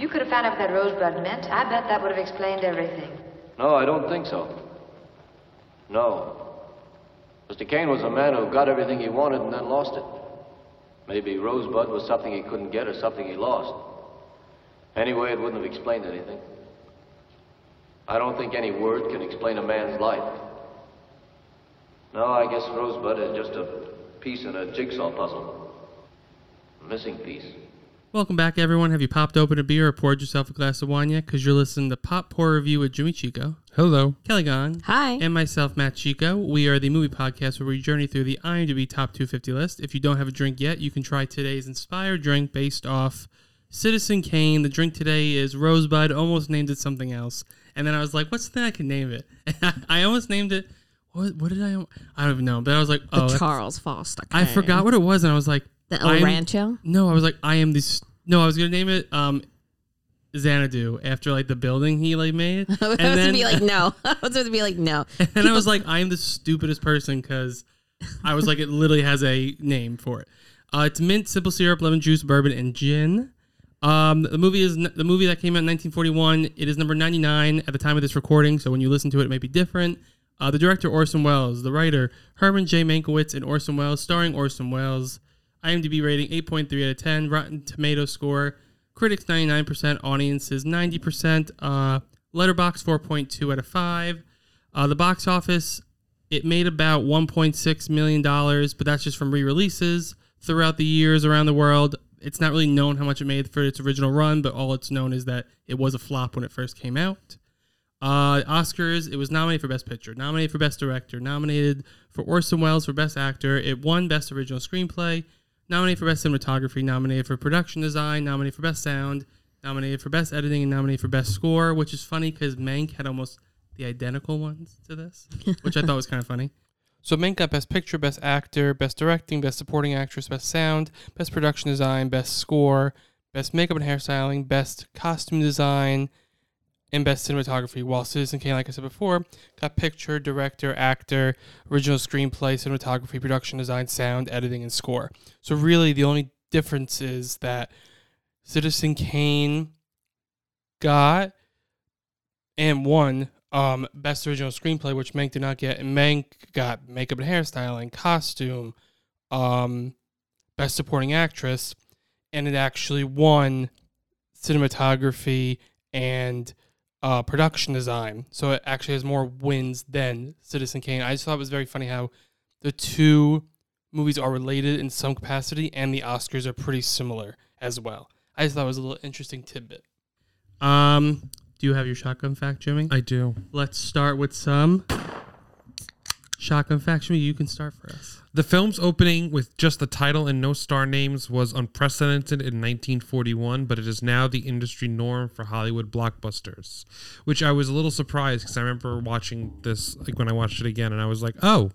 You could have found out what that rosebud meant, I bet that would have explained everything. No, I don't think so. No. Mr. Kane was a man who got everything he wanted and then lost it. Maybe Rosebud was something he couldn't get or something he lost. Anyway, it wouldn't have explained anything. I don't think any word can explain a man's life. No, I guess Rosebud is just a piece in a jigsaw puzzle. A missing piece. Welcome back, everyone. Have you popped open a beer or poured yourself a glass of wine yet? Because you're listening to Pop Pour Review with Jimmy Chico, Hello. Kelly Gon, Hi. and myself, Matt Chico. We are the movie podcast where we journey through the IMDb Top 250 list. If you don't have a drink yet, you can try today's inspired drink based off Citizen Kane. The drink today is Rosebud. Almost named it something else, and then I was like, "What's the thing I can name it?" I almost named it. What, what did I? I don't even know. But I was like, the "Oh, that's- Charles Foster. I forgot what it was," and I was like, The El I'm- Rancho. No, I was like, I am this. No, I was gonna name it um, Xanadu after like the building he like made. I was and supposed then, to be like no. I was supposed to be like no. and I was like, I am the stupidest person because I was like, it literally has a name for it. Uh, it's mint, simple syrup, lemon juice, bourbon, and gin. Um, the movie is n- the movie that came out in 1941. It is number 99 at the time of this recording, so when you listen to it, it may be different. Uh, the director Orson Welles, the writer Herman J. Mankiewicz, and Orson Welles, starring Orson Welles. IMDb rating 8.3 out of 10. Rotten Tomato score, critics 99%, audiences 90%. Uh, Letterboxd 4.2 out of 5. Uh, the box office, it made about 1.6 million dollars, but that's just from re-releases throughout the years around the world. It's not really known how much it made for its original run, but all it's known is that it was a flop when it first came out. Uh, Oscars, it was nominated for Best Picture, nominated for Best Director, nominated for Orson Welles for Best Actor. It won Best Original Screenplay, nominated for Best Cinematography, nominated for Production Design, nominated for Best Sound, nominated for Best Editing, and nominated for Best Score, which is funny because Mank had almost the identical ones to this, which I thought was kind of funny. So Mank got Best Picture, Best Actor, Best Directing, Best Supporting Actress, Best Sound, Best Production Design, Best Score, Best Makeup and Hairstyling, Best Costume Design, and Best Cinematography, while Citizen Kane, like I said before, got Picture, Director, Actor, Original Screenplay, Cinematography, Production Design, Sound, Editing, and Score. So really, the only difference is that Citizen Kane got and won um, Best Original Screenplay, which Mank did not get, and Mank got Makeup and Hairstyling, Costume, um, Best Supporting Actress, and it actually won Cinematography and uh, production design. So it actually has more wins than Citizen Kane. I just thought it was very funny how the two movies are related in some capacity, and the Oscars are pretty similar as well. I just thought it was a little interesting tidbit. Um, do you have your shotgun fact, Jimmy? I do. Let's start with some shotgun facts. Jimmy, you can start for us. The film's opening with just the title and no star names was unprecedented in 1941, but it is now the industry norm for Hollywood blockbusters. Which I was a little surprised because I remember watching this, like when I watched it again, and I was like, oh,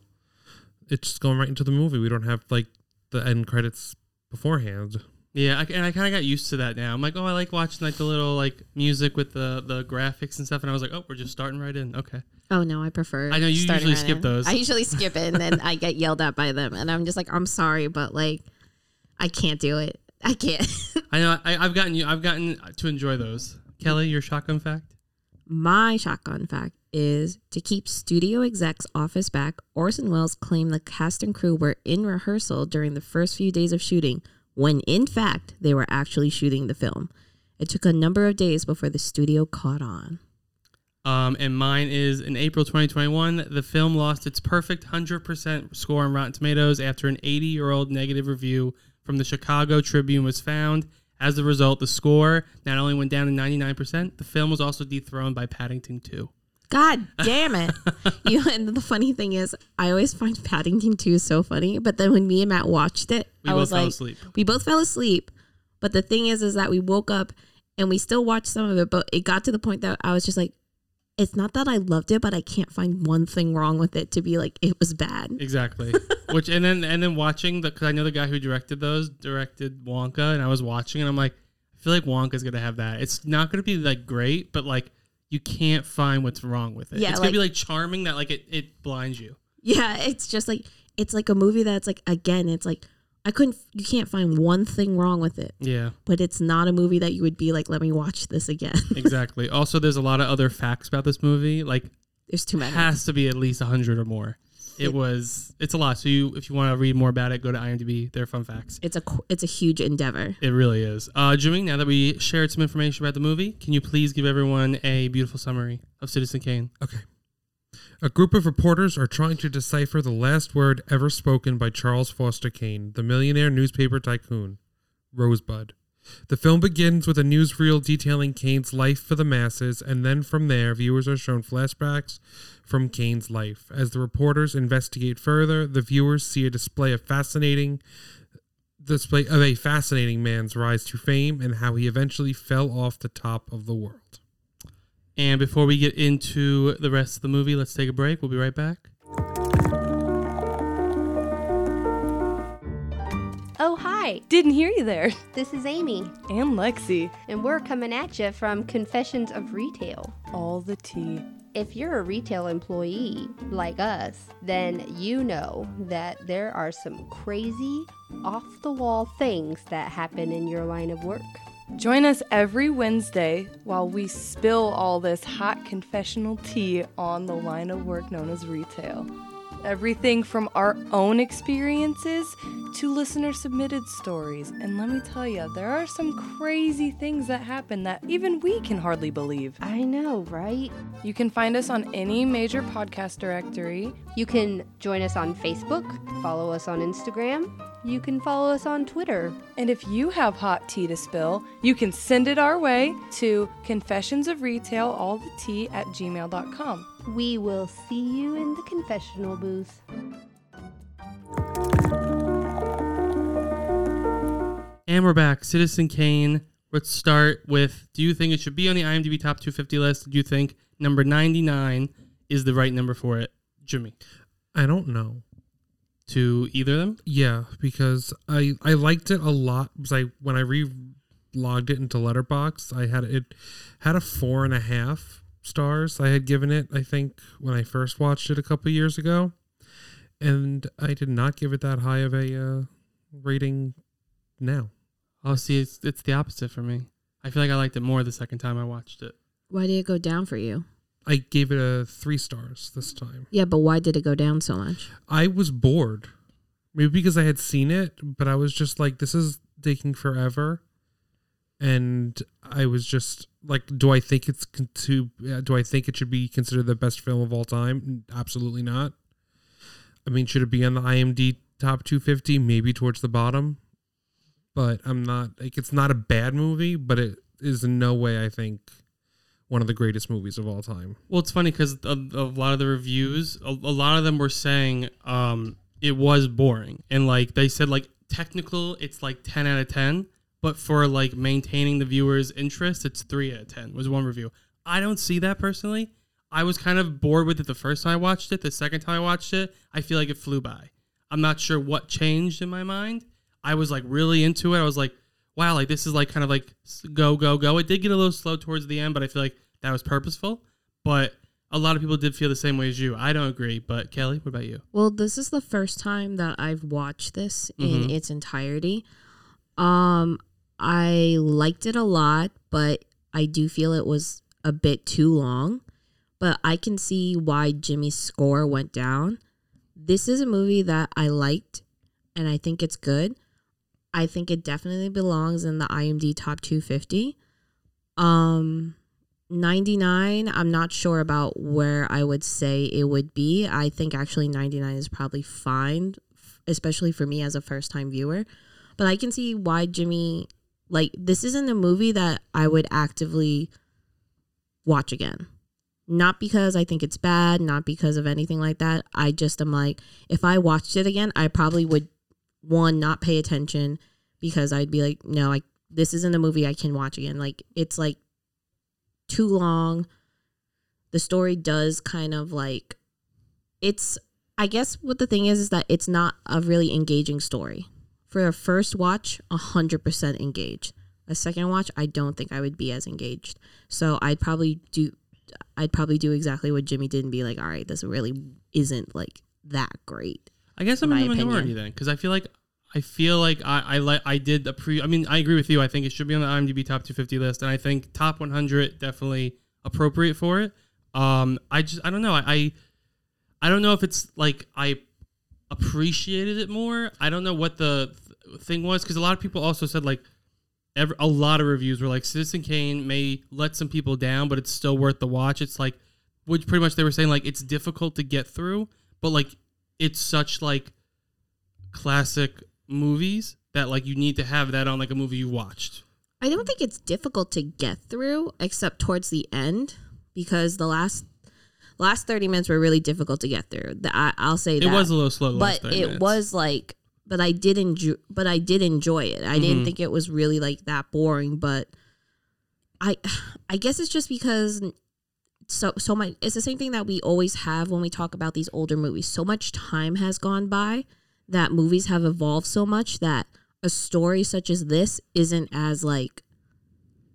it's just going right into the movie. We don't have like the end credits beforehand. Yeah, I, and I kind of got used to that now. I'm like, oh, I like watching like the little like music with the the graphics and stuff, and I was like, oh, we're just starting right in. Okay. Oh no, I prefer. I know you usually skip in. those. I usually skip it, and then I get yelled at by them, and I'm just like, I'm sorry, but like, I can't do it. I can't. I know I, I've gotten you. I've gotten to enjoy those. Kelly, your shotgun fact. My shotgun fact is to keep studio execs off his back. Orson Welles claimed the cast and crew were in rehearsal during the first few days of shooting, when in fact they were actually shooting the film. It took a number of days before the studio caught on. Um, and mine is in April 2021. The film lost its perfect 100% score on Rotten Tomatoes after an 80 year old negative review from the Chicago Tribune was found. As a result, the score not only went down to 99%, the film was also dethroned by Paddington 2. God damn it. you know, and the funny thing is, I always find Paddington 2 so funny, but then when me and Matt watched it, We I both was fell like, asleep. we both fell asleep. But the thing is, is that we woke up and we still watched some of it, but it got to the point that I was just like, it's not that I loved it, but I can't find one thing wrong with it to be like it was bad. Exactly. Which and then and then watching the because I know the guy who directed those directed Wonka, and I was watching and I'm like, I feel like Wonka's gonna have that. It's not gonna be like great, but like you can't find what's wrong with it. Yeah, it's gonna be like- like charming that like it, it blinds you. Yeah, it's just like it's like a movie that's like again, it's like I couldn't you can't find one thing wrong with it. Yeah, But it's not a movie that you would be like, let me watch this again. exactly. also, there's a lot of other facts about this movie. Like There's too many. has to be at least hundred or more. It was it's a lot. So you if you want to read more about it, go to IMDb. They're fun facts. It's a it's a huge endeavor. It really is. Uh, Jimmy, now that we shared some information about the movie, can you please give everyone a beautiful summary of Citizen Kane? Okay. A group of reporters are trying to decipher the last word ever spoken by Charles Foster Kane, the millionaire newspaper tycoon, Rosebud. The film begins with a newsreel detailing Kane's life for the masses, and then from there, viewers are shown flashbacks from Kane's life. As the reporters investigate further, the viewers see a display of fascinating display of a fascinating man's rise to fame and how he eventually fell off the top of the world. And before we get into the rest of the movie, let's take a break. We'll be right back. Oh, hi. Didn't hear you there. This is Amy, And Lexi. and we're coming at you from Confessions of Retail. All the tea. If you're a retail employee like us, then you know that there are some crazy, off the wall things that happen in your line of work. Join us every Wednesday while we spill all this hot confessional tea on the line of work known as retail. Everything from our own experiences to listener submitted stories. And let me tell you, there are some crazy things that happen that even we can hardly believe. I know, right? You can find us on any major podcast directory. You can join us on Facebook, follow us on Instagram, you can follow us on Twitter. And if you have hot tea to spill, you can send it our way to confessions of retail all the tea at gmail.com. We will see you in the confessional booth. And we're back. Citizen Kane. Let's start with Do you think it should be on the IMDb top 250 list? Do you think number 99 is the right number for it? Jimmy. I don't know. To either of them? Yeah, because I I liked it a lot because I when I re logged it into Letterboxd, I had it had a four and a half stars. I had given it, I think, when I first watched it a couple years ago, and I did not give it that high of a uh, rating now. Oh, see, it's, it's the opposite for me. I feel like I liked it more the second time I watched it. Why did it go down for you? I gave it a three stars this time. Yeah, but why did it go down so much? I was bored. Maybe because I had seen it, but I was just like, this is taking forever. And I was just like, do I think it's con- to? Do I think it should be considered the best film of all time? Absolutely not. I mean, should it be on the IMD top 250? Maybe towards the bottom. But I'm not like it's not a bad movie, but it is in no way I think one of the greatest movies of all time. Well, it's funny because a, lot of the reviews, a, a lot of them were saying um, it was boring, and like they said, like technical, it's like ten out of ten, but for like maintaining the viewer's interest, it's three out of ten. Was one review. I don't see that personally. I was kind of bored with it the first time I watched it. The second time I watched it, I feel like it flew by. I'm not sure what changed in my mind. I was like really into it. I was like, wow, like this is like kind of like go, go, go. It did get a little slow towards the end, but I feel like that was purposeful. But a lot of people did feel the same way as you. I don't agree. But Kelly, what about you? Well, this is the first time that I've watched this in Mhm. its entirety. Um, I liked it a lot, but I do feel it was a bit too long. But I can see why Jimmy's score went down. This is a movie that I liked, and I think it's good. I think it definitely belongs in the IMD top 250. Um, 99, I'm not sure about where I would say it would be. I think actually 99 is probably fine, especially for me as a first time viewer. But I can see why Jimmy, like, this isn't a movie that I would actively watch again. Not because I think it's bad, not because of anything like that. I just am like, if I watched it again, I probably would, one, not pay attention because I'd be like, no, I this isn't a movie I can watch again. Like it's like too long. The story does kind of like it's I guess what the thing is is that it's not a really engaging story. For a first watch, hundred percent engaged. A second watch, I don't think I would be as engaged. So I'd probably do I'd probably do exactly what Jimmy did and be like, all right, this really isn't like that great. I guess I'm in the minority opinion. then, because I feel like I feel like I I like I did a pre. I mean, I agree with you. I think it should be on the IMDb top 250 list, and I think top 100 definitely appropriate for it. Um, I just I don't know. I I, I don't know if it's like I appreciated it more. I don't know what the th- thing was because a lot of people also said like. Every, a lot of reviews were like Citizen Kane may let some people down, but it's still worth the watch. It's like, which pretty much they were saying like it's difficult to get through, but like it's such like classic movies that like you need to have that on like a movie you watched. I don't think it's difficult to get through except towards the end because the last last 30 minutes were really difficult to get through. The, I, I'll say that. It was a little slow, but 30 it minutes. was like but I did enjoy but I did enjoy it. I didn't Mhm. think it was really like that boring, but I I guess it's just because so so much it's the same thing that we always have when we talk about these older movies. So much time has gone by that movies have evolved so much that a story such as this isn't as like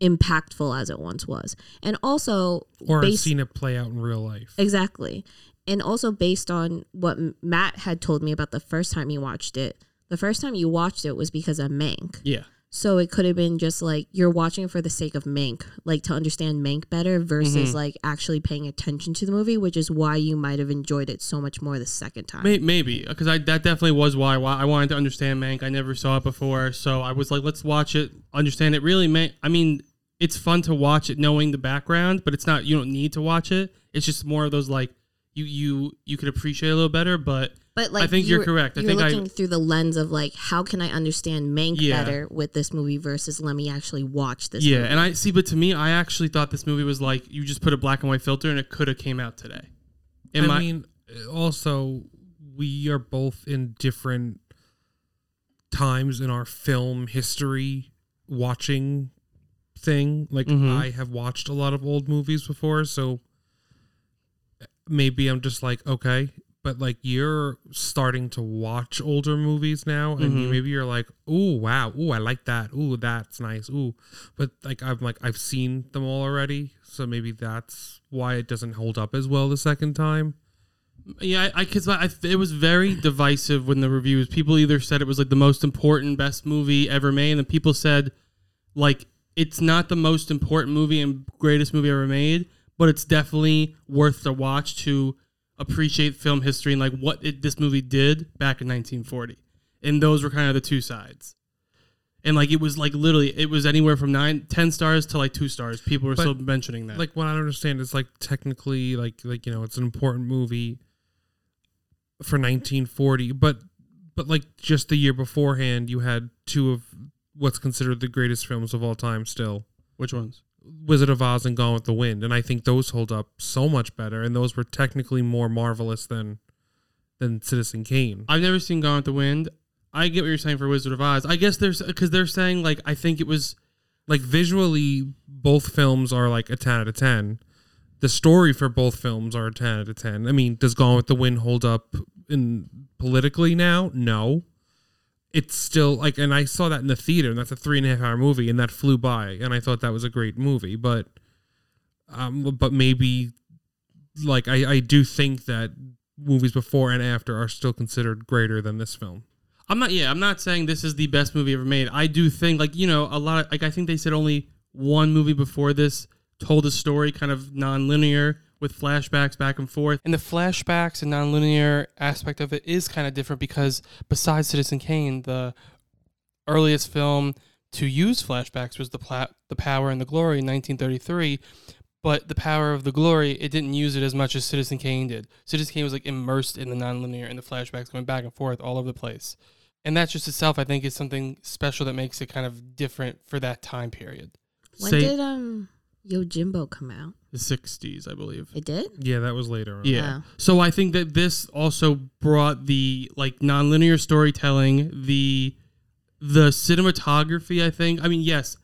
impactful as it once was. And also Or I've based- seen it play out in real life. Exactly. And also based on what Matt had told me about the first time you watched it. The first time you watched it was because of Mank. yeah. So it could have been just like you're watching for the sake of Mank, like to understand Mank better versus Mhm. like actually paying attention to the movie, which is why you might have enjoyed it so much more the second time. Maybe because I that definitely was why, why I wanted to understand Mank. I never saw it before, so I was like, let's watch it, understand it. Really, man. I mean, it's fun to watch it knowing the background, but it's not. You don't need to watch it. It's just more of those like you you you could appreciate it a little better, but But like I think you you're were- correct. I you're think I- looking through the lens of like how can I understand Mank Yeah. better with this movie versus let me actually watch this. yeah. movie. And I see, but to me, I actually thought this movie was like you just put a black and white filter and it could have came out today. In I my- mean, also, we are both in different times in our film history watching thing. Like, Mhm. I have watched a lot of old movies before, so maybe I'm just like, okay. But like you're starting to watch older movies now, and you, Mhm. maybe you're like, "Oh wow, oh I like that, oh that's nice, ooh." But like I'm like I've seen them all already, so maybe that's why it doesn't hold up as well the second time. Yeah, I because I, I, it was very divisive when the reviews. People either said it was like the most important, best movie ever made, and then people said like it's not the most important movie and greatest movie ever made, but it's definitely worth the watch to appreciate film history and like what it, this movie did back in 1940. And those were kind of the two sides. And like it was like literally, it was anywhere from nine, ten stars to like two stars. People were But, still mentioning that. Like what I don't understand is like technically like like you know it's an important movie for 1940, but but like just the year beforehand you had two of what's considered the greatest films of all time still. which ones? Wizard of Oz and Gone with the Wind, and I think those hold up so much better, and those were technically more marvelous than than Citizen Kane. I've never seen Gone with the Wind. I get what you're saying for Wizard of Oz. I guess there's because they're saying like I think it was Like visually, both films are like a ten out of ten. The story for both films are a ten out of ten. I mean, does Gone with the Wind hold up in politically now? No. It's still like, and I saw that in the theater, and that's a three and a half hour movie, and that flew by, and I thought that was a great movie. But, um, but maybe, like, I I do think that movies before and after are still considered greater than this film. I'm not yeah, I'm not saying this is the best movie ever made. I do think like, you know, a lot of like I think they said only one movie before this told a story kind of non-linear with flashbacks back and forth. And the flashbacks and non-linear aspect of it is kind of different because besides Citizen Kane, the earliest film to use flashbacks was the pla- the Power and the Glory in 1933. But the Power of the Glory, it didn't use it as much as Citizen Kane did. Citizen Kane was like immersed in the non-linear and the flashbacks going back and forth all over the place. And that just itself, I think, is something special that makes it kind of different for that time period. when Say did um Yojimbo come out? the 60s, I believe. It did? Yeah, that was later. On. Yeah. Oh. So I think that this also brought the like nonlinear storytelling, the the cinematography. I think. I mean, yes,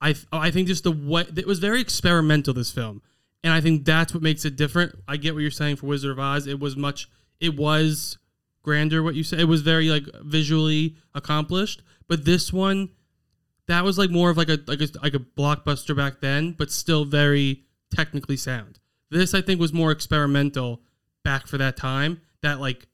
I I think just the what it was very experimental. This film, and I think that's what makes it different. I get what you're saying for Wizard of Oz. It was much. It was grander. What you said. It was very like visually accomplished. But this one, that was like more of like a like a like a blockbuster back then, but still very technically sound. This I think was more experimental back for that time. That like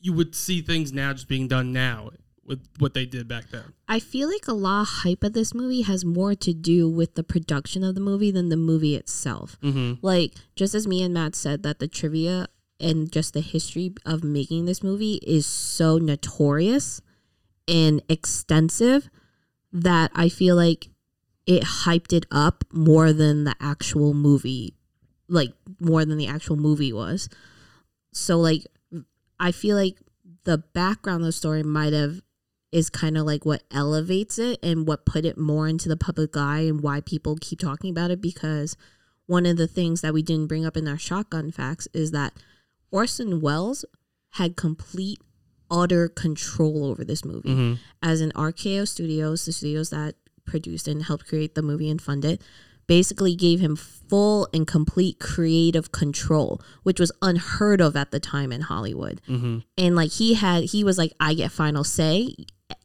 you would see things now just being done now with what they did back then. I feel like a lot of hype of this movie has more to do with the production of the movie than the movie itself. Mm-hmm. Like, just as me and Matt said, that the trivia and just the history of making this movie is so notorious and extensive that I feel like it hyped it up more than the actual movie, like, more than the actual movie was. So, like, I feel like the background of the story might have is kind of like what elevates it and what put it more into the public eye and why people keep talking about it because one of the things that we didn't bring up in our shotgun facts is that Orson Welles had complete utter control over this movie Mm-hmm. as in RKO Studios, the studios that produced and helped create the movie and fund it, basically gave him full and complete creative control, which was unheard of at the time in Hollywood. Mm-hmm. And like he had, he was like, I get final say.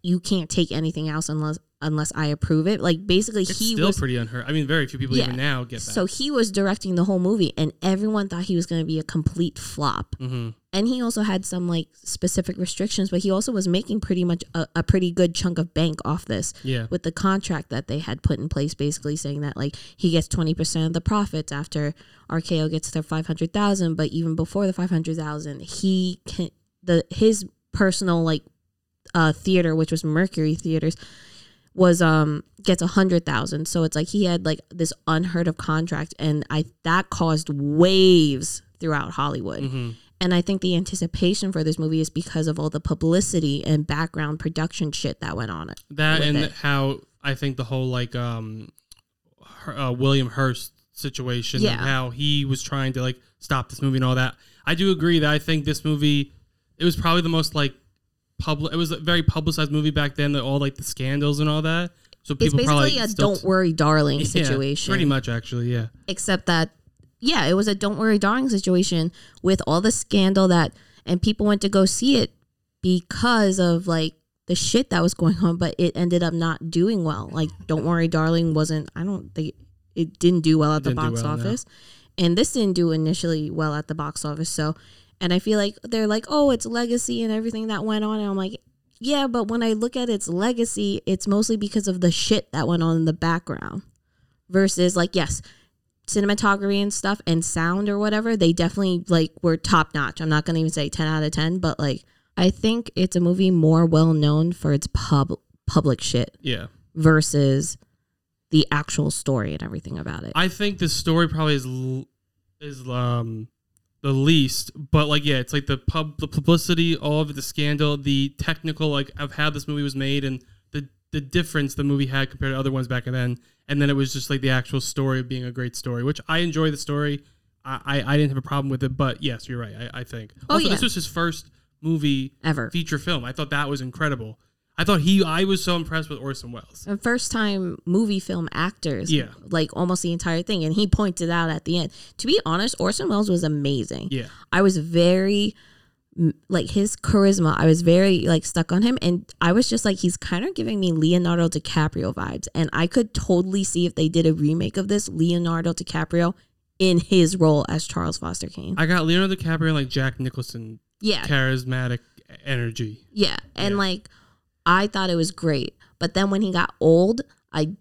You can't take anything else unless unless I approve it. Like basically, It's he still was pretty unheard. I mean, very few people Yeah. even now get that. so he was directing the whole movie, and everyone thought he was going to be a complete flop. mm-hmm. And he also had some like specific restrictions, but he also was making pretty much a, a pretty good chunk of bank off this yeah, with the contract that they had put in place, basically saying that like he gets twenty percent of the profits after RKO gets their five hundred thousand, but even before the five hundred thousand, he can the his personal like uh theater, which was Mercury Theaters, was um gets a hundred thousand. So it's like he had like this unheard of contract, and I that caused waves throughout Hollywood. mm-hmm. And I think the anticipation for this movie is because of all the publicity and background production shit that went on it. that and it. how I think the whole like um, uh, William Hearst situation, Yeah. and how he was trying to like stop this movie and all that. I do agree that I think this movie, it was probably the most like public. It was a very publicized movie back then. That all like the scandals and all that. So It's people basically a "Don't worry, darling" Yeah, situation. pretty much, actually, yeah. Except that, yeah, it was a "Don't worry, darling" situation with all the scandal that, and people went to go see it because of like the shit that was going on, but it ended up not doing well. Like "Don't worry, darling" wasn't. I don't think it didn't do well at the box well, no. office, and this didn't do initially well at the box office. So, and I feel like they're like, oh, it's legacy and everything that went on, and I'm like. Yeah, but when I look at its legacy, it's mostly because of the shit that went on in the background. Versus like, yes, cinematography and stuff and sound or whatever, they definitely like were top notch. I'm not gonna even say ten out of ten, but like I think it's a movie more well known for its pub public shit Yeah. versus the actual story and everything about it. I think the story probably is l- is um the least, but like yeah, it's like the pub the publicity, all of it, the scandal, the technical like of how this movie was made, and the the difference the movie had compared to other ones back then, and then it was just like the actual story of being a great story, which I enjoy the story. I I, I didn't have a problem with it, but yes, you're right. I, I think Oh, also yeah. this was his first movie Ever. feature film. I thought that was incredible. I thought he I was so impressed with Orson Welles. And first time movie film actors. Yeah. Like almost the entire thing. And he pointed out at the end. To be honest, Orson Welles was amazing. Yeah. I was very like his charisma. I was very like stuck on him, and I was just like he's kind of giving me Leonardo DiCaprio vibes, and I could totally see if they did a remake of this Leonardo DiCaprio in his role as Charles Foster Kane. I got Leonardo DiCaprio like Jack Nicholson yeah, charismatic energy. yeah, and Yeah. like I thought it was great, but then when he got old, I.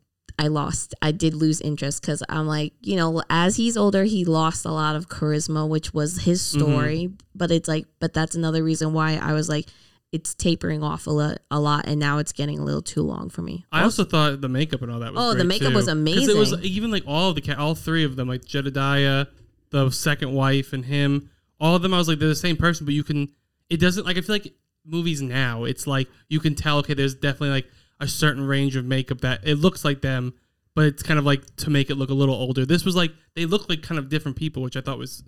I lost. I did lose interest because I'm like, you know, as he's older, he lost a lot of charisma, which was his Mm-hmm. story. But it's like, but that's another reason why I was like, it's tapering off a lot, a lot, and now it's getting a little too long for me. I also thought the makeup and all that was Oh, the makeup too. was 'Cause It was even like all of the all three of them, like Jedediah, the second wife, and him. All of them, I was like, they're the same person, but you can. It doesn't like I feel like movies now. It's like you can tell. Okay, there's definitely like a certain range of makeup that it looks like them, but it's kind of like to make it look a little older. This was like they look like kind of different people, which I thought was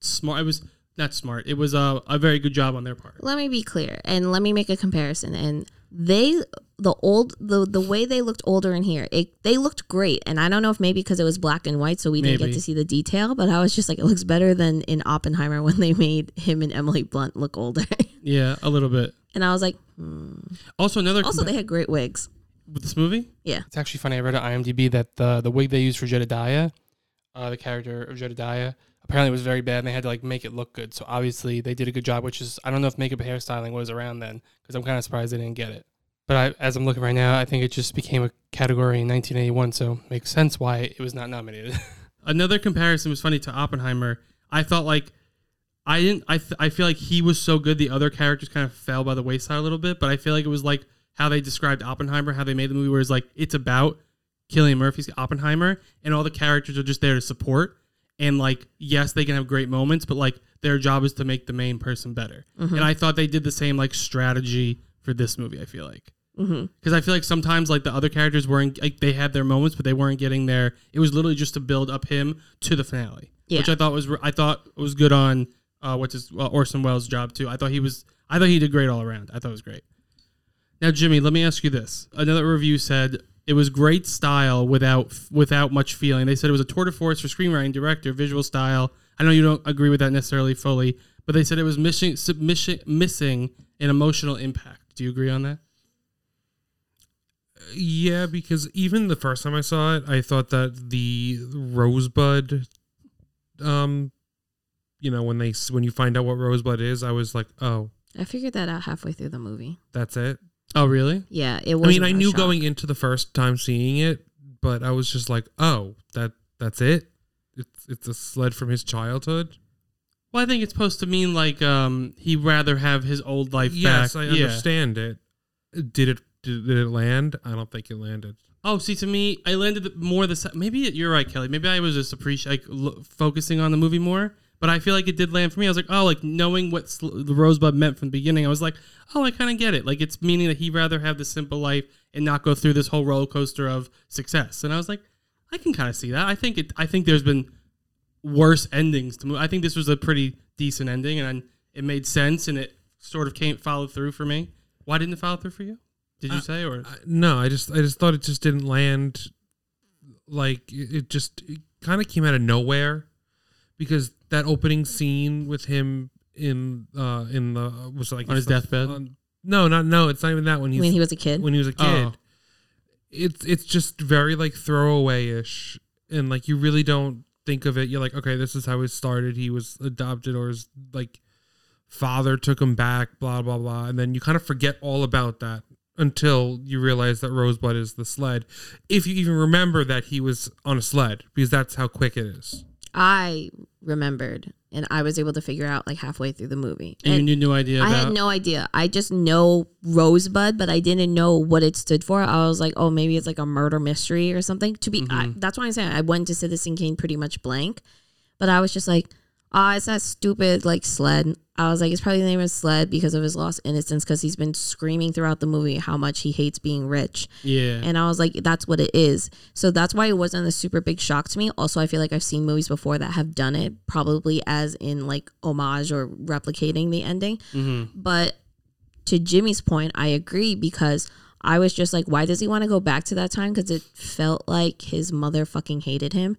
smart. It was not smart. It was a, a very good job on their part. let me be clear and let me make a comparison and they the old the the way they looked older in here it they looked great and i don't know if maybe because it was black and white so we didn't Maybe. get to see the detail but i was just like it looks better than in oppenheimer when they made him and emily blunt look older Yeah, a little bit. and i was like hmm. Also, another also compa- they had great wigs with this movie. yeah It's actually funny. I read on IMDb that the the wig they used for Jedediah, uh, the character of Jedediah, apparently was very bad, and they had to like make it look good. So obviously they did a good job. Which is I don't know if makeup and hairstyling was around then, because I'm kind of surprised they didn't get it. But I, as I'm looking right now, I think it just became a category in 1981, so makes sense why it was not nominated. Another comparison was funny to Oppenheimer. I felt like I didn't. I, th- I feel like he was so good. The other characters kind of fell by the wayside a little bit. But I feel like it was like how they described Oppenheimer, how they made the movie, where it's like it's about Cillian Murphy's Oppenheimer, and all the characters are just there to support. And like, yes, they can have great moments, but like their job is to make the main person better. Mm-hmm. And I thought they did the same like strategy for this movie. I feel like mm-hmm. because I feel like sometimes like the other characters weren't like they had their moments, but they weren't getting there. It was literally just to build up him to the finale, which I thought was I thought was good on uh, what's his uh, Orson Welles' job too. I thought he was I thought he did great all around. I thought it was great. Now, Jimmy, let me ask you this. Another review said it was great style without without much feeling. They said it was a tour de force for screenwriting, director, visual style. I know you don't agree with that necessarily fully, but they said it was missing missing missing an emotional impact. Do you agree on that? Yeah, because even the first time I saw it, I thought that the Rosebud, um, you know, when they when you find out what Rosebud is, I was like, oh, i figured that out halfway through the movie that's it. Oh, really? yeah it was I mean, I knew going into the first time seeing it, but I was just like, oh, that that's it. It's it's a sled from his childhood. Well, I think it's supposed to mean like um he'd rather have his old life Yes, back. I Yeah. understand it. Did it did, did it land? I don't think it landed. Oh, see, to me, I landed the- more the se- maybe you're right, Kelly. Maybe I was just appreciate like lo- focusing on the movie more, but I feel like it did land for me. I was like, oh, like knowing what the Rosebud meant from the beginning, I was like, oh, I kind of get it. Like it's meaning that he'd rather have the simple life and not go through this whole roller coaster of success. And I was like, I can kind of see that. I think it. I think there's been worse endings to move. I think this was a pretty decent ending, and it made sense, and it sort of came followed through for me. Why didn't it follow through for you? Did you Uh, say or? I, no, I just I just thought it just didn't land. Like it, it just it kind of came out of nowhere, because that opening scene with him in uh in the was it like On his the- deathbed? on- no, not no. It's not even that when he's when he was a kid when he was a kid. Oh. It's it's just very like throwaway ish, and like you really don't think of it. You're like, okay, this is how it started. He was adopted, or his like father took him back. Blah blah blah, and then you kind of forget all about that until you realize that Rosebud is the sled. If you even remember that he was on a sled, because that's how quick it is. I remembered and i was able to figure out like halfway through the movie And you had no idea I about. had no idea. I just know Rosebud, but I didn't know what it stood for. I was like, oh, maybe it's like a murder mystery or something. To be, I, that's why I'm saying I went to Citizen Kane pretty much blank, but I was just like, ah, it's that stupid like sled. I was like, it's probably the name of sled because of his lost innocence because he's been screaming throughout the movie how much he hates being rich. yeah. And I was like, that's what it is. So that's why it wasn't a super big shock to me. Also, I feel like I've seen movies before that have done it, probably as in like homage or replicating the ending. Mhm. But to Jimmy's point, I agree because I was just like, why does he want to go back to that time? Because it felt like his mother fucking hated him.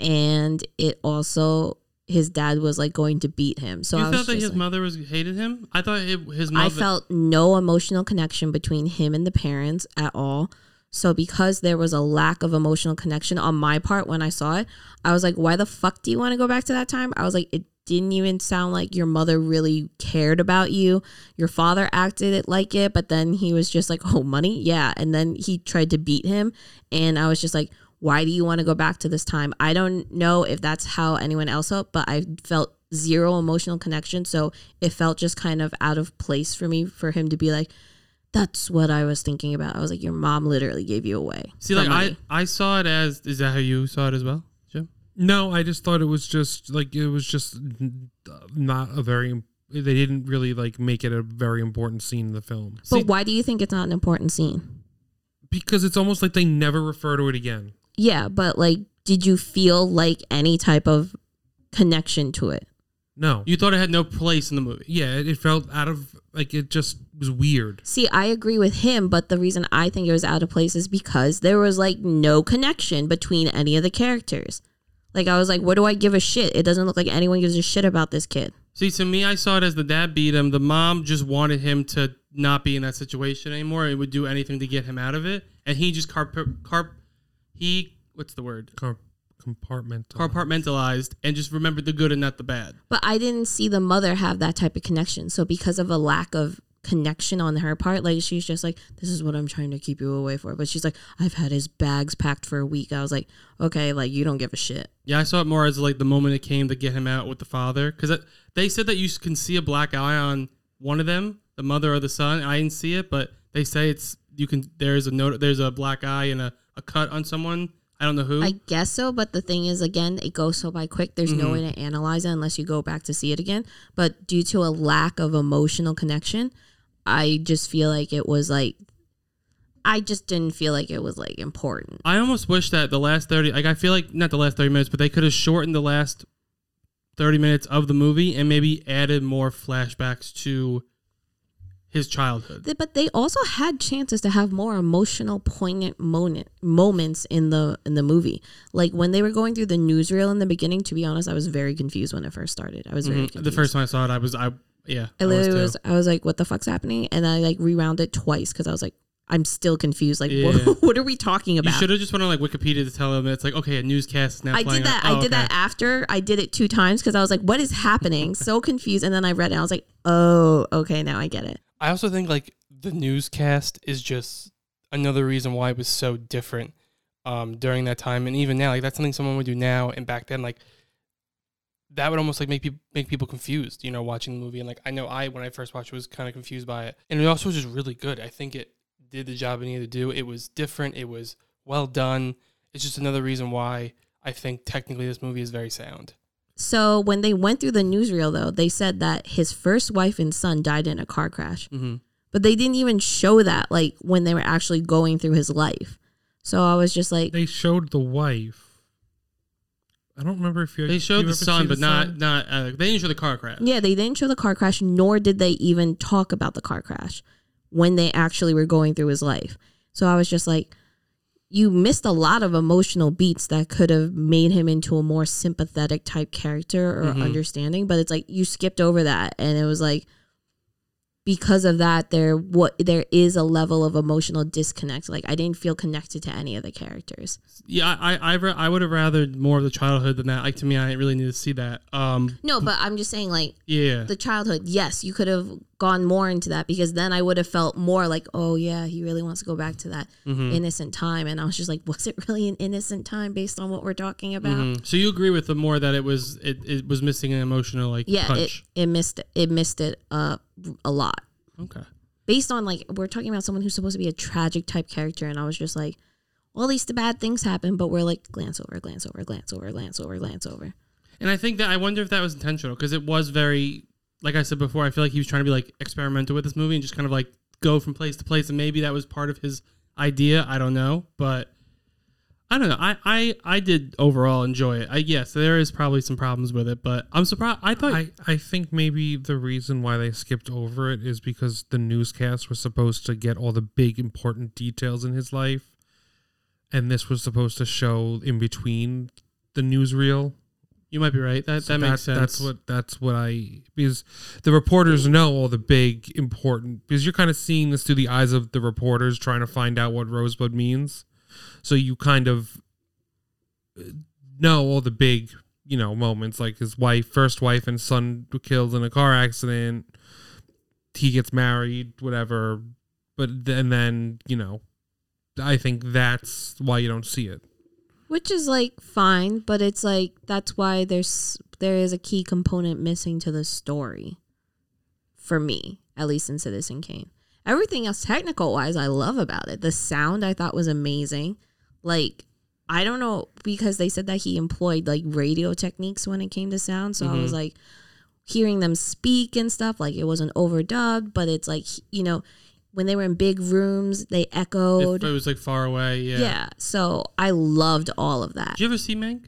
And it also, his dad was like going to beat him. So you I felt that his like- mother was hated him. I thought it, his mother. I felt no emotional connection between him and the parents at all. So because there was a lack of emotional connection on my part when I saw it, I was like, why the fuck do you want to go back to that time? I was like, it didn't even sound like your mother really cared about you. Your father acted it like it, but then he was just like, "Oh, money? Yeah." And then he tried to beat him, and I was just like, "Why do you want to go back to this time?" I don't know if that's how anyone else felt, but I felt zero emotional connection, so it felt just kind of out of place for me for him to be like, "That's what I was thinking about." I was like, "Your mom literally gave you away." see, like money." I, I saw it as. Is that how you saw it as well, Jim? No, I just thought it was just like it was just not a very. They didn't really like make it a very important scene in the film but why do you think it's not an important scene? because it's almost like they never refer to it again. Yeah, but like, did you feel like any type of connection to it? No. You thought it had no place in the movie. yeah, it, it felt out of like it just was weird. See, I agree with him, but the reason I think it was out of place is because there was like no connection between any of the characters. Like I was like, what do I give a shit? It doesn't look like anyone gives a shit about this kid. See, to me, I saw it as the dad beat him. The mom just wanted him to not be in that situation anymore. It would do anything to get him out of it, and he just carp carp he what's the word Com- compartmental. compartmentalized and just remembered the good and not the bad. But I didn't see the mother have that type of connection. So because of a lack of connection on her part, like she's just like, This is what I'm trying to keep you away for. But she's like, I've had his bags packed for a week. I was like, Okay, like you don't give a shit. Yeah, I saw it more as like the moment it came to get him out with the father because they said that you can see a black eye on one of them, the mother or the son. I didn't see it, but they say it's you can. There's a note. There's a black eye and a, a cut on someone. I don't know who. I guess so, but the thing is, again, it goes so by quick. There's no mm-hmm. way to analyze it unless you go back to see it again. But due to a lack of emotional connection, I just feel like it was like, I just didn't feel like it was like important. I almost wish that the last 30 like I feel like not the last 30 minutes, but they could have shortened the last 30 minutes of the movie and maybe added more flashbacks to his childhood. But they also had chances to have more emotional, poignant moment, moments in the in the movie. Like when they were going through the newsreel in the beginning. To be honest, I was very confused when it first started. I was very Mhm. confused. The first time I saw it, I was I yeah. I I was was, I was like, what the fuck's happening? And I like rewound it twice because I was like, I'm still confused. Like, Yeah. what, what are we talking about? You should have just went on like Wikipedia to tell them it's like okay, a newscast is now I did that. on- I oh, did that after I did it two times because I was like, what is happening? so confused. And then I read it. And I was like, oh, okay, now I get it. I also think like the newscast is just another reason why it was so different um, during that time, and even now, like that's something someone would do now, and back then, like that would almost like make people make people confused, you know, watching the movie. And like I know I when I first watched it was kind of confused by it, and it also was just really good. I think it did the job it needed to do. It was different. It was well done. It's just another reason why I think technically this movie is very sound. So when they went through the newsreel, though, they said that his first wife and son died in a car crash. Mhm. But they didn't even show that, like, when they were actually going through his life. So I was just like, They showed the wife. I don't remember if you They showed ever the son, but not son? not. Uh, they didn't show the car crash. yeah, they didn't show the car crash, nor did they even talk about the car crash when they actually were going through his life. So I was just like, you missed a lot of emotional beats that could have made him into a more sympathetic type character or Mhm. understanding, but it's like you skipped over that, and it was like because of that there what there is a level of emotional disconnect like i didn't feel connected to any of the characters Yeah, I I, I, I would have rather more of the childhood than that. Like to me, I didn't really need to see that. Um, no but i'm just saying like yeah, the childhood yes you could have gone more into that because then i would have felt more like oh yeah he really wants to go back to that Mhm. innocent time and i was just like was it really an innocent time based on what we're talking about Mhm. So you agree with the more that it was it, it was missing an emotional like yeah it, punch. it missed it missed it uh, a lot okay. based on like we're talking about someone who's supposed to be a tragic type character and i was just like well at least the bad things happen but we're like glance over glance over glance over glance over glance over And I think that I wonder if that was intentional because it was very, like I said before, I feel like he was trying to be like experimental with this movie and just kind of like go from place to place, and maybe that was part of his idea. I don't know, but I don't know. I I, I did overall enjoy it. I yes, there is probably some problems with it, but I'm surprised. I thought I, I think maybe the reason why they skipped over it is because the newscast was supposed to get all the big important details in his life, and this was supposed to show in between the newsreel. You might be right. That So that makes sense. That's what that's what I because the reporters know all the big important because you're kind of seeing this through the eyes of the reporters trying to find out what Rosebud means. So you kind of uh, know all the big you know moments like his wife, first wife, and son were killed in a car accident. He gets married, whatever. But then, then you know, I think that's why you don't see it. Which is like fine but it's like that's why there's there is a key component missing to the story. For me at least in citizen kane. Everything else technical wise i love about it. The sound i thought was amazing. Like i don't know because they said that he employed like radio techniques when it came to sound so i was mm-hmm. like hearing them speak and stuff like it wasn't overdubbed but it's like you know when they were in big rooms they echoed. if it was like far away. Yeah. yeah. So I loved all of that. Did you ever see Mank?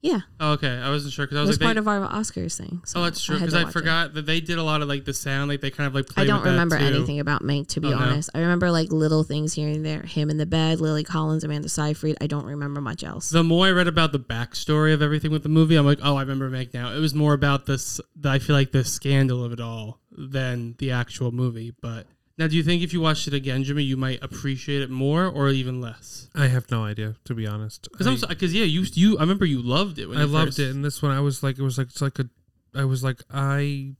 Yeah, Oh, okay. I wasn't sure because I it was was like, part they- of our Oscars thing. So oh, that's true because to I, watch it. forgot that they did a lot of like the sound, like they kind of like. Played. I don't remember anything about Mank to be Oh, no? honest. I remember like little things here and there. Him in the bed, Lily Collins, Amanda Seyfried. I don't remember much else. The more I read about the backstory of everything with the movie, I'm like, oh, I remember Mank now. It was more about this. The, I feel like the scandal of it all than the actual movie. But now, do you think if you watched it again, Jimmy, you might appreciate it more or even less? I have no idea to be honest. Because I- yeah, you you I remember you loved it. When I you loved first- it, and this one I was like, it was like it's like a, I was like I,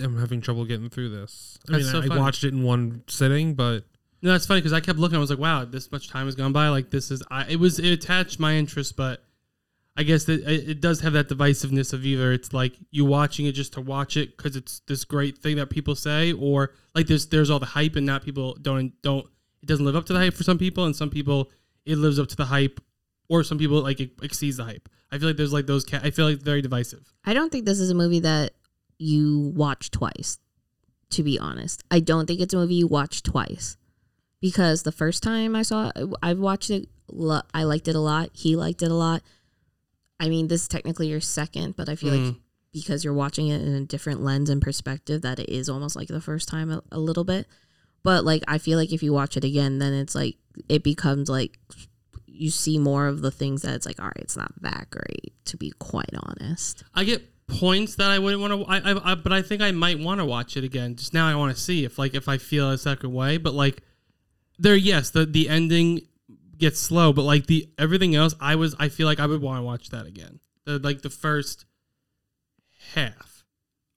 am having trouble getting through this. I That's mean, so I, I watched it in one sitting, but No, that's funny because I kept looking. I was like, wow, this much time has gone by. Like this is, I, it was, it attached my interest, but I guess that it, does have that divisiveness of either it's like you watching it just to watch it because it's this great thing that people say, or like there's there's all the hype and not people don't don't it doesn't live up to the hype for some people, and some people it lives up to the hype, or some people like it exceeds the hype. I feel like there's like those. I feel like very divisive. I don't think this is a movie that you watch twice. To be honest, I don't think it's a movie you watch twice because the first time I saw it, I've watched it. I liked it a lot. He liked it a lot. I mean, this is technically your second, but I feel like Mm. because you're watching it in a different lens and perspective, that it is almost like the first time a, a little bit. But like, I feel like if you watch it again, then it's like it becomes like you see more of the things that it's like, all right, it's not that great, to be quite honest. I get points that I wouldn't want to. I, I, I, but I think I might want to watch it again. Just now, I want to see if like if I feel a second way. But like, there, yes, the the ending gets slow, but like the everything else, I was. I feel like I would want to watch that again. The like the first half,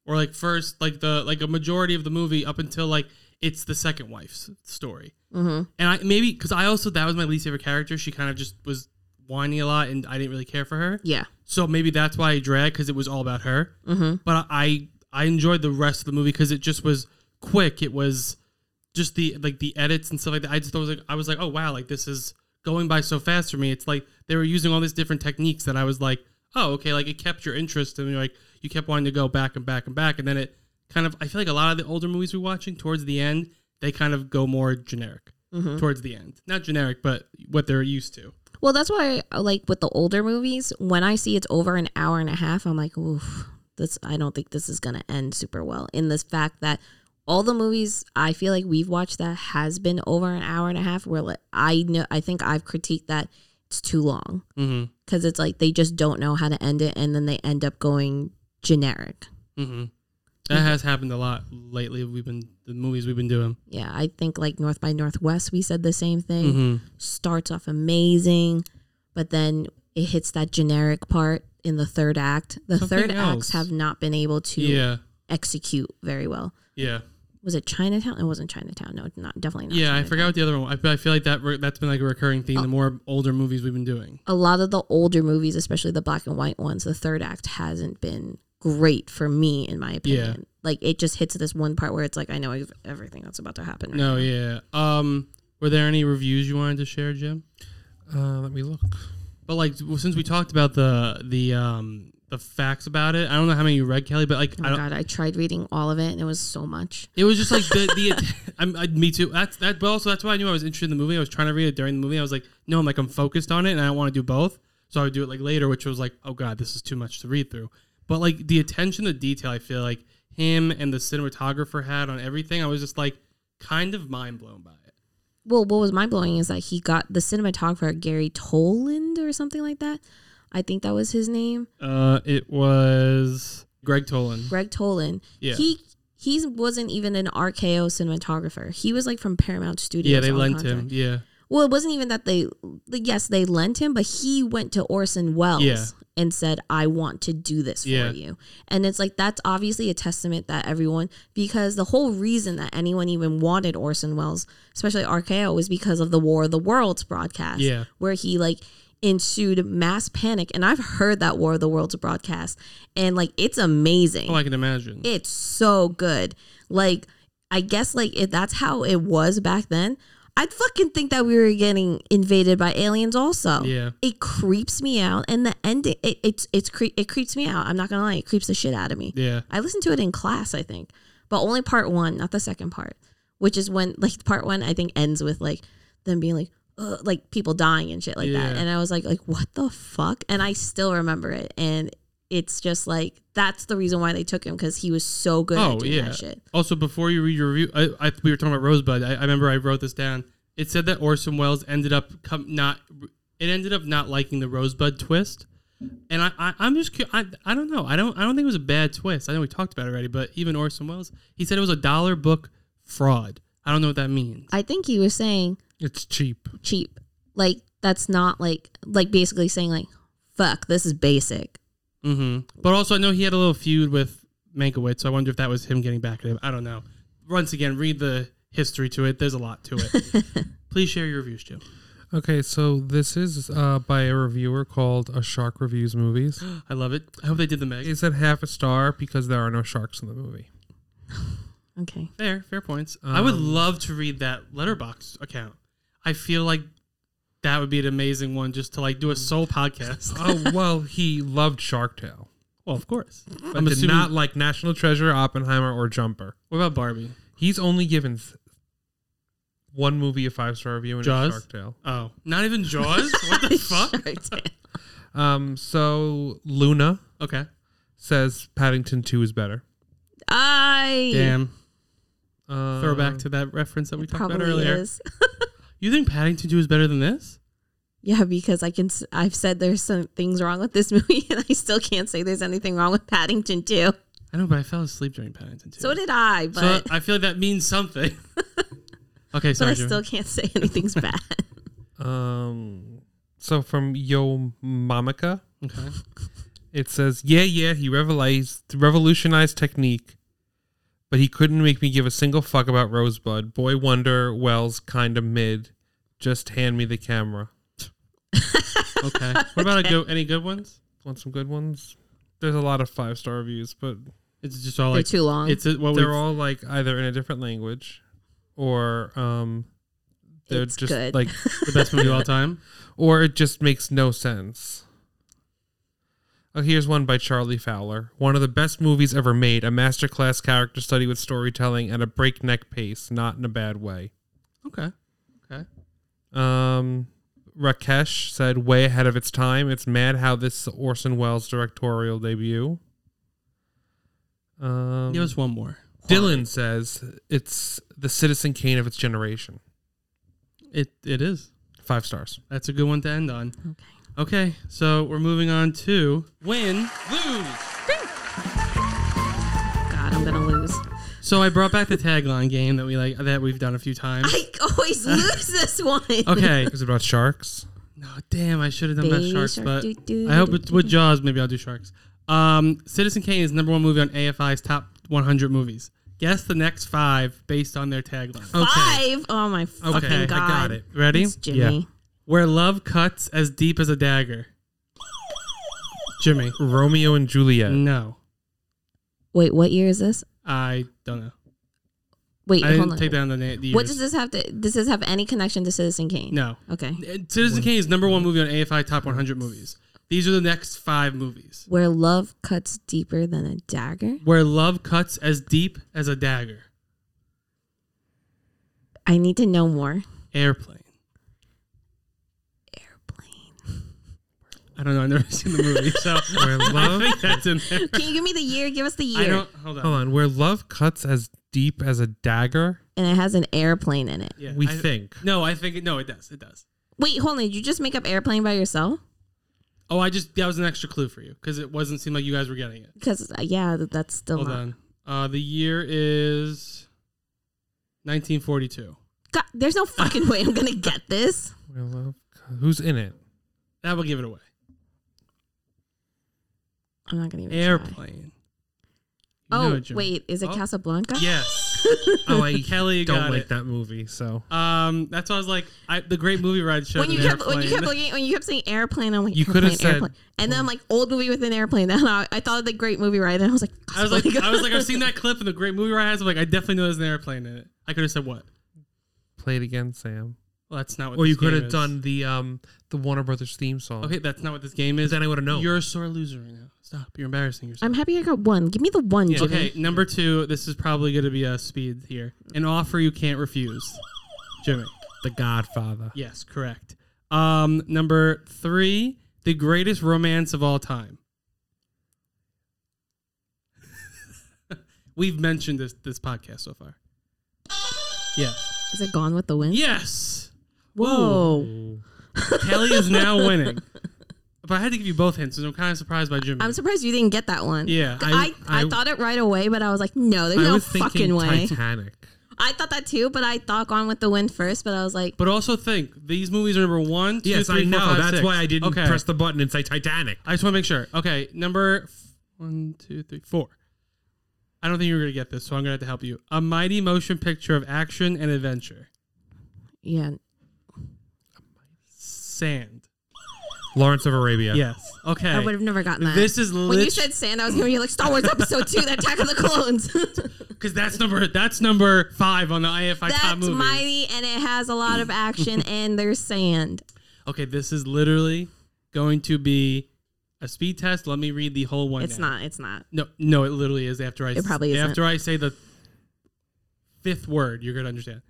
or like first like the like a majority of the movie up until like it's the second wife's story. Mm-hmm. And I maybe because I also that was my least favorite character. She kind of just was whiny a lot, and I didn't really care for her. Yeah. So maybe that's why I dragged because it was all about her. Mm-hmm. But I I enjoyed the rest of the movie because it just was quick. It was just the like the edits and stuff like that. I just was like I was like oh wow like this is going by so fast for me. It's like they were using all these different techniques that I was like oh okay like it kept your interest and you're like you kept wanting to go back and back and back and then it kind of I feel like a lot of the older movies we're watching towards the end they kind of go more generic Mhm. towards the end. Not generic, but what they're used to. Well, that's why, I, like with the older movies, when I see it's over an hour and a half, I'm like, oof, this. I don't think this is gonna end super well. In this fact that all the movies I feel like we've watched that has been over an hour and a half, where like I know, I think I've critiqued that it's too long Mm-hmm. because it's like they just don't know how to end it, and then they end up going generic. Mm-hmm. That has happened a lot lately. We've been the movies we've been doing. Yeah, I think like North by Northwest, we said the same thing. Mm-hmm. starts off amazing, but then it hits that generic part in the third act. The Something third else. acts have not been able to Yeah, execute very well. yeah, Was it Chinatown? It wasn't Chinatown. No, not definitely not. yeah. I Chinatown. forgot what the other one. I, I feel like that re- that's been like a recurring theme. The more older movies we've been doing. A lot of the older movies, especially the black and white ones, the third act hasn't been great for me, in my opinion. Yeah. Like it just hits this one part where it's like I know everything that's about to happen. Right No, now. yeah. Um, were there any reviews you wanted to share, Jim? uh, let me look. But like, well, since we talked about the the um the facts about it, I don't know how many you read, Kelly, but like, Oh I god, I tried reading all of it and it was so much. It was just like the the. I'm, I, me too. That's that. But also that's why I knew I was interested in the movie. I was trying to read it during the movie. I was like, no, I'm like I'm focused on it, and I don't want to do both. So I would do it like later, which was like, oh god, this is too much to read through. But like the attention to detail, I feel like him and the cinematographer had on everything. I was just like kind of mind blown by it. well, what was mind blowing is that he got the cinematographer Gary Toland or something like that. I think that was his name, Uh, it was Gregg Toland. Gregg Toland. Yeah. He he wasn't even an RKO cinematographer. He was like from Paramount Studios. Yeah, they lent him. Yeah. Well, it wasn't even that they. like, Yes, they lent him, but he went to Orson Welles Yeah. and said, "I want to do this for you." And it's like that's obviously a testament that everyone, because the whole reason that anyone even wanted Orson Welles, especially RKO, was because of the War of the Worlds broadcast. Yeah. where he like ensued mass panic, and I've heard that War of the Worlds broadcast, and like it's amazing. Oh, I can imagine. It's so good. Like, I guess like if that's how it was back then, I'd fucking think that we were getting invaded by aliens also. Yeah. It creeps me out. And the ending it, it's it's cre- it creeps me out. I'm not gonna lie, it creeps the shit out of me. Yeah. I listened to it in class, I think. But only part one, not the second part. Which is when like part one I think ends with like them being like, uh, like people dying and shit like that. And I was like, like what the fuck? And I still remember it. And it's just like that's the reason why they took him because he was so good Oh, at doing yeah. that shit. Also, before you read your review, I, I we were talking about Rosebud. I, I remember I wrote this down. It said that Orson Welles ended up come, not. It ended up not liking the Rosebud twist, and I, I I'm just cu- I, I don't know. I don't I don't think it was a bad twist. I know we talked about it already, but even Orson Welles, he said it was a dollar book Freud. I don't know what that means. I think he was saying It's cheap. cheap. Like that's not like like basically saying like fuck this is basic. Mm-hmm. But also, I know he had a little feud with Mankiewicz, so I wonder if that was him getting back at him. I don't know. Once again, read the history to it. There's a lot to it. Please share your reviews, Joe. Okay, so this is uh, by a reviewer called A Shark Reviews Movies. I love it. I hope they did the Meg. It's said half a star because there are no sharks in the movie. Okay. Fair, fair points. I would Um, love to read that Letterboxd account. I feel like that would be an amazing one just to like do a sole podcast. oh well, he loved Shark Tale, well, of course. but I'm did assuming. not like National Treasure, Oppenheimer, or Jumper. what about Barbie? He's only given th- one movie a five star review, and it's Jaws? Shark Tale. Oh, not even Jaws. what the fuck? Um, so Luna Okay. says Paddington Two is better. I Damn. Uh, Throwback to that reference that we talked about earlier. is. You think Paddington Two is better than this? Yeah, because I can. I've said there's some things wrong with this movie, and I still can't say there's anything wrong with Paddington 2. I know, but I fell asleep during Paddington Two. So did I, So but I feel like that means something. okay, but sorry. I still can't say anything's bad. Um, so from Yo Mamica, Okay. it says, "Yeah, yeah, he revolutionized revolutionized technique, but he couldn't make me give a single fuck about Rosebud. Boy Wonder, Welles, kind of mid. Just hand me the camera. Okay. What about a good, any good ones? Want some good ones? There's a lot of five star reviews, but It's just all They're like too long. It's a, what they're all like either in a different language, or um, they're It's just good. like, the best movie of all time. or it just makes no sense." Oh, here's one by Charlie Fowler. One of the best movies ever made, a masterclass character study with storytelling at a breakneck pace, not in a bad way. Okay. Okay. Um, Rakesh said, way ahead of its time. It's mad how this Orson Welles directorial debut. Um, Give us one more. Dylan says, it's the Citizen Kane of its generation. It it is. Five stars. That's a good one to end on. okay. Okay, so we're moving on to win, lose. God, I'm gonna lose. So I brought back the tagline game that we like that we've done a few times. I always lose this one. Okay. Is it about sharks? No, damn, I should have done best Baby sharks, shark, but doo, doo, I hope doo, with, doo, with. Jaws, maybe I'll do sharks. Um, Citizen Kane is number one movie on AFI's top 100 movies. Guess the next five based on their tagline. Okay. Five. Oh my fucking Okay, I got it. Ready? It's Jimmy. Where love cuts as deep as a dagger. Jimmy. Romeo and Juliet. No, Wait, what year is this? I don't know. Wait, I hold on. take down the name. The What years. does this have to? Does this have any connection to Citizen Kane? No. Okay. Citizen Kane is number one movie on AFI top 100 movies. These are the next five movies. Where love cuts deeper than a dagger. Where love cuts as deep as a dagger. I need to know more. Airplane. I don't know. I've never seen the movie, so Where I love, think that's in there. Can you give me the year? Give us the year. I don't. Hold on. hold on. Where love cuts as deep as a dagger. and it has an airplane in it. Yeah, we I- think. No, I think it. No, it does. It does. Wait, hold on. Did you just make up airplane by yourself? Oh, I just that was an extra clue for you because it wasn't seem like you guys were getting it. Because uh, yeah, th- that's still Hold not. on. Uh, the year is 1942. God, there's no fucking way I'm gonna get this. Where love. cut- Who's in it? That will give it away. I'm not gonna even. Airplane. You Oh know it, wait, is it Oh. Casablanca? Yes. Oh, I Kelly don't got like it. that movie. So Um, that's why I was like, I, the Great Movie Ride show. When you kept when you kept looking when you kept saying airplane, I'm like You coulda airplane, said- airplane, and then I'm like old movie with an airplane. Then I, I thought of the Great Movie Ride, and I was like, I was like, Casablanca. I was like, I've seen that clip in the Great Movie Ride. I'm like, I definitely know there's an airplane in it. I could have said what? play it again, Sam. Well, that's not what. Or this you could have done the um the Warner Brothers theme song. Okay, that's not what this game is. Then I would have known. You're a sore loser right now. Stop. You're embarrassing yourself. I'm happy I got one. Give me the one, Yeah. Jimmy. Okay, number two. This is probably going to be a speed here. An offer you can't refuse. Jimmy. The Godfather. Yes, correct. Um, number three, the greatest romance of all time. We've mentioned this this podcast so far. Yes. Is it Gone with the Wind? Yes. Whoa. Kelly is now winning. But I had to give you both hints, so I'm kind of surprised by Jimmy. I'm surprised you didn't get that one. Yeah. I, I, I- thought it right away, but I was like, no, there's I no was thinking fucking way. Titanic. I thought that too, but I thought Gone with the Wind first, but I was like, But also think these movies are number one, two, Yes, three, I four, know. five, That's six. why I didn't Okay. press the button and say Titanic. I just want to make sure. Okay, number f- one, two, three, four. I don't think you're gonna get this, so I'm gonna have to help you. A mighty motion picture of action and adventure. yeah, Sand. Lawrence of Arabia. Yes. Okay. I would have never gotten that. This is when you said sand, I was going to be like Star Wars Episode Two: The Attack of the Clones. because that's number that's number five on the AFI top movie. That's movies. mighty, and it has a lot of action, and there's sand. Okay, this is literally going to be a speed test. Let me read the whole one. It's now. not. It's not. No, no, it literally is. After I It probably isn't. after I say the fifth word, you're gonna understand.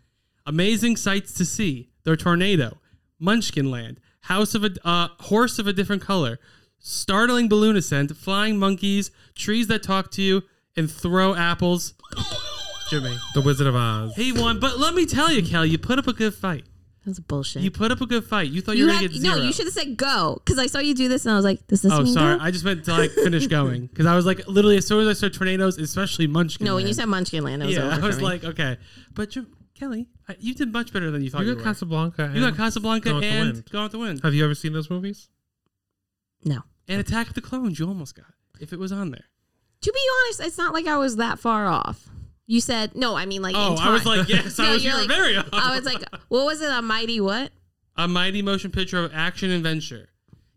Amazing sights to see. The tornado, Munchkin Land, House of a uh, horse of a different color, startling balloon ascent, flying monkeys, trees that talk to you and throw apples. Jimmy, The Wizard of Oz. he won, but let me tell you, Kelly, you put up a good fight. That's bullshit. You put up a good fight. You thought you, You were gonna had, get no, you should have said go because I saw you do this and I was like, does this Oh, mean sorry. go? I just meant to like finish going because I was like, literally, as soon as I saw tornadoes, especially Munchkin. no, when you Land, said Munchkin Land, it was yeah, over I for was me. like, okay, but Jim, Kelly, I, you did much better than you thought you, You got were. Casablanca. you got Casablanca Gone and Wind. Gone with the Wind Have you ever seen those movies? no. and Attack of the Clones. You almost got if it was on there. To be honest, it's not like I was that far off. You said no. I mean, like, Oh, in I was like, yes, No, I was. You you're like- very off. I was like, what was it? A mighty what? a mighty motion picture of action and adventure.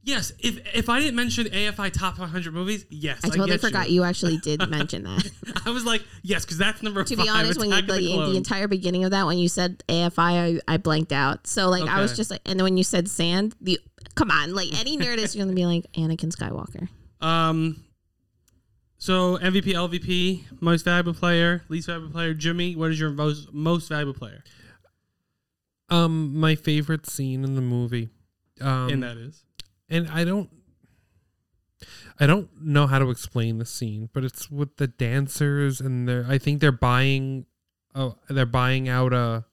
Yes, if if I didn't mention AFI top 100 movies, yes, I totally get forgot you. actually did mention that. I was like, yes, because that's number to five. be honest, when you the, the, the entire beginning of that, when you said AFI, I, I blanked out. So like I was just like, and then when you said sand, the come on, like any nerd is gonna be like Anakin Skywalker. Um. So MVP, LVP, most valuable player, least valuable player. Jimmy, what is your most most valuable player? Um, my favorite scene in the movie. Um, and that is and I don't I don't know how to explain the scene, but it's with the dancers and they're I think they're buying oh they're buying out a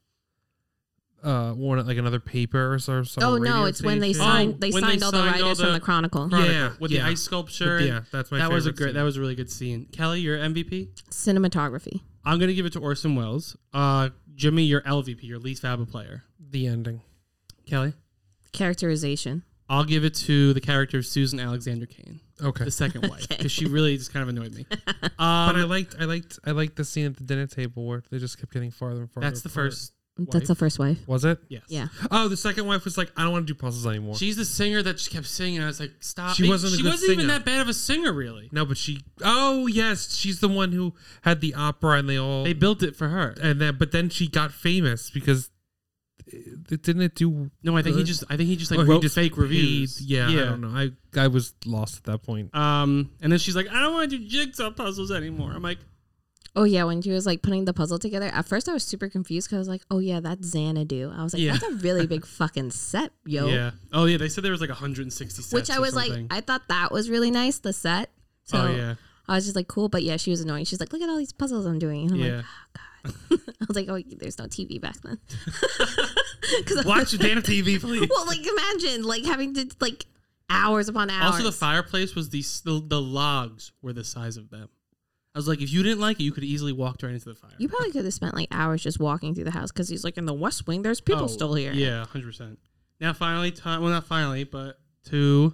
uh one like another paper or so- some oh no, radio it's when they station. signed Oh, they when they signed all the signed all writers from the- the Chronicle. Chronicle Yeah, with yeah. the ice sculpture. Yeah, that's my that was a great. scene. That was a really good scene. Kelly, your MVP. Cinematography. I'm gonna give it to Orson Welles. Uh, Jimmy, your LVP, your least valuable player. the ending. Kelly, Characterization. I'll give it to the character of Susan Alexander Kane, Okay. the second wife, because she really just kind of annoyed me. but I Um, liked I liked I liked the scene at the dinner table where they just kept getting farther and farther. that's the apart. first. That's the first wife. Was it? Yes. Yeah. Oh, the second wife was like, I don't want to do puzzles anymore. She's the singer that just kept singing. I was like, stop. She wasn't a She good wasn't even singer. that bad of a singer, really. no, but she. Oh yes, she's the one who had the opera, and they all They built it for her. and then but then she got famous because it, didn't it do No, I think he just. I think he just like Or he wrote just fake paid- reviews. yeah, I don't know. I I was lost at that point. Um, and then she's like, I don't want to do jigsaw puzzles anymore. I'm like, Oh yeah, when she was like putting the puzzle together. At first I was super confused because I was like, oh yeah, that's Xanadu. I was like, Yeah. that's a really big fucking set, yo. yeah. Oh yeah, they said there was like 160 sets. Which I or was like. I thought that was really nice, the set. So oh yeah, I was just like, cool. But yeah, she was annoying. She's like, look at all these puzzles I'm doing. And I'm yeah. like, oh god. I was like, oh, there's no TV back then. 'Cause I- Watch the damn TV, please. Well, like imagine like having to like hours upon hours. Also, the fireplace was the, the the logs were the size of them. I was like, if you didn't like it, you could easily walk right into the fire. You probably could have spent like hours just walking through the house because he's like in the West Wing. There's people Oh, still here. Yeah, hundred percent. Now, finally, time. Well, not finally, but two.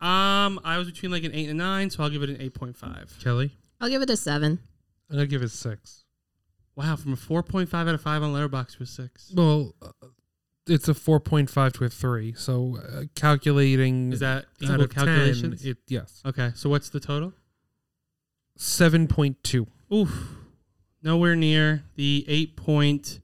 Um, I was between like an eight and a nine, so I'll give it an eight point five. Kelly, I'll give it a seven. I'm gonna give it six. Wow, from a four point five out of five on Letterboxd to a six. Well, uh, it's a four point five to a three. So uh, calculating Is that out equal of 10, calculations? it yes, Okay, so what's the total? seven point two. Oof, nowhere near the eight point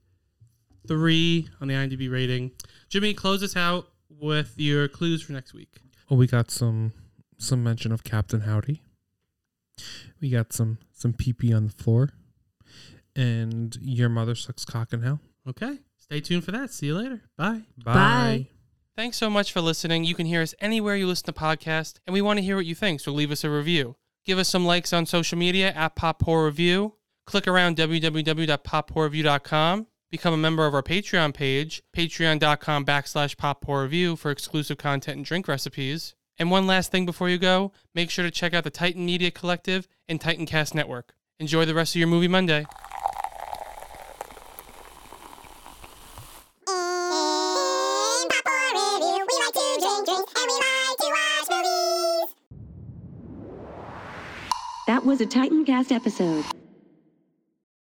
three on the IMDb rating. Jimmy, close us out with your clues for next week. Well, we got some some mention of Captain Howdy. We got some some pee pee on the floor, and your mother sucks cock in hell. Okay. Stay tuned for that. See you later. Bye. Bye. Thanks so much for listening. You can hear us anywhere you listen to podcasts, and we want to hear what you think, so leave us a review. Give us some likes on social media at Pop Pour Review. Click around www.poppourreview.com. Become a member of our Patreon page, patreon.com backslash Pop Pour Review for exclusive content and drink recipes. And one last thing before you go, make sure to check out the Titan Media Collective and Titancast Network. Enjoy the rest of your movie Monday. That was a Titancast episode.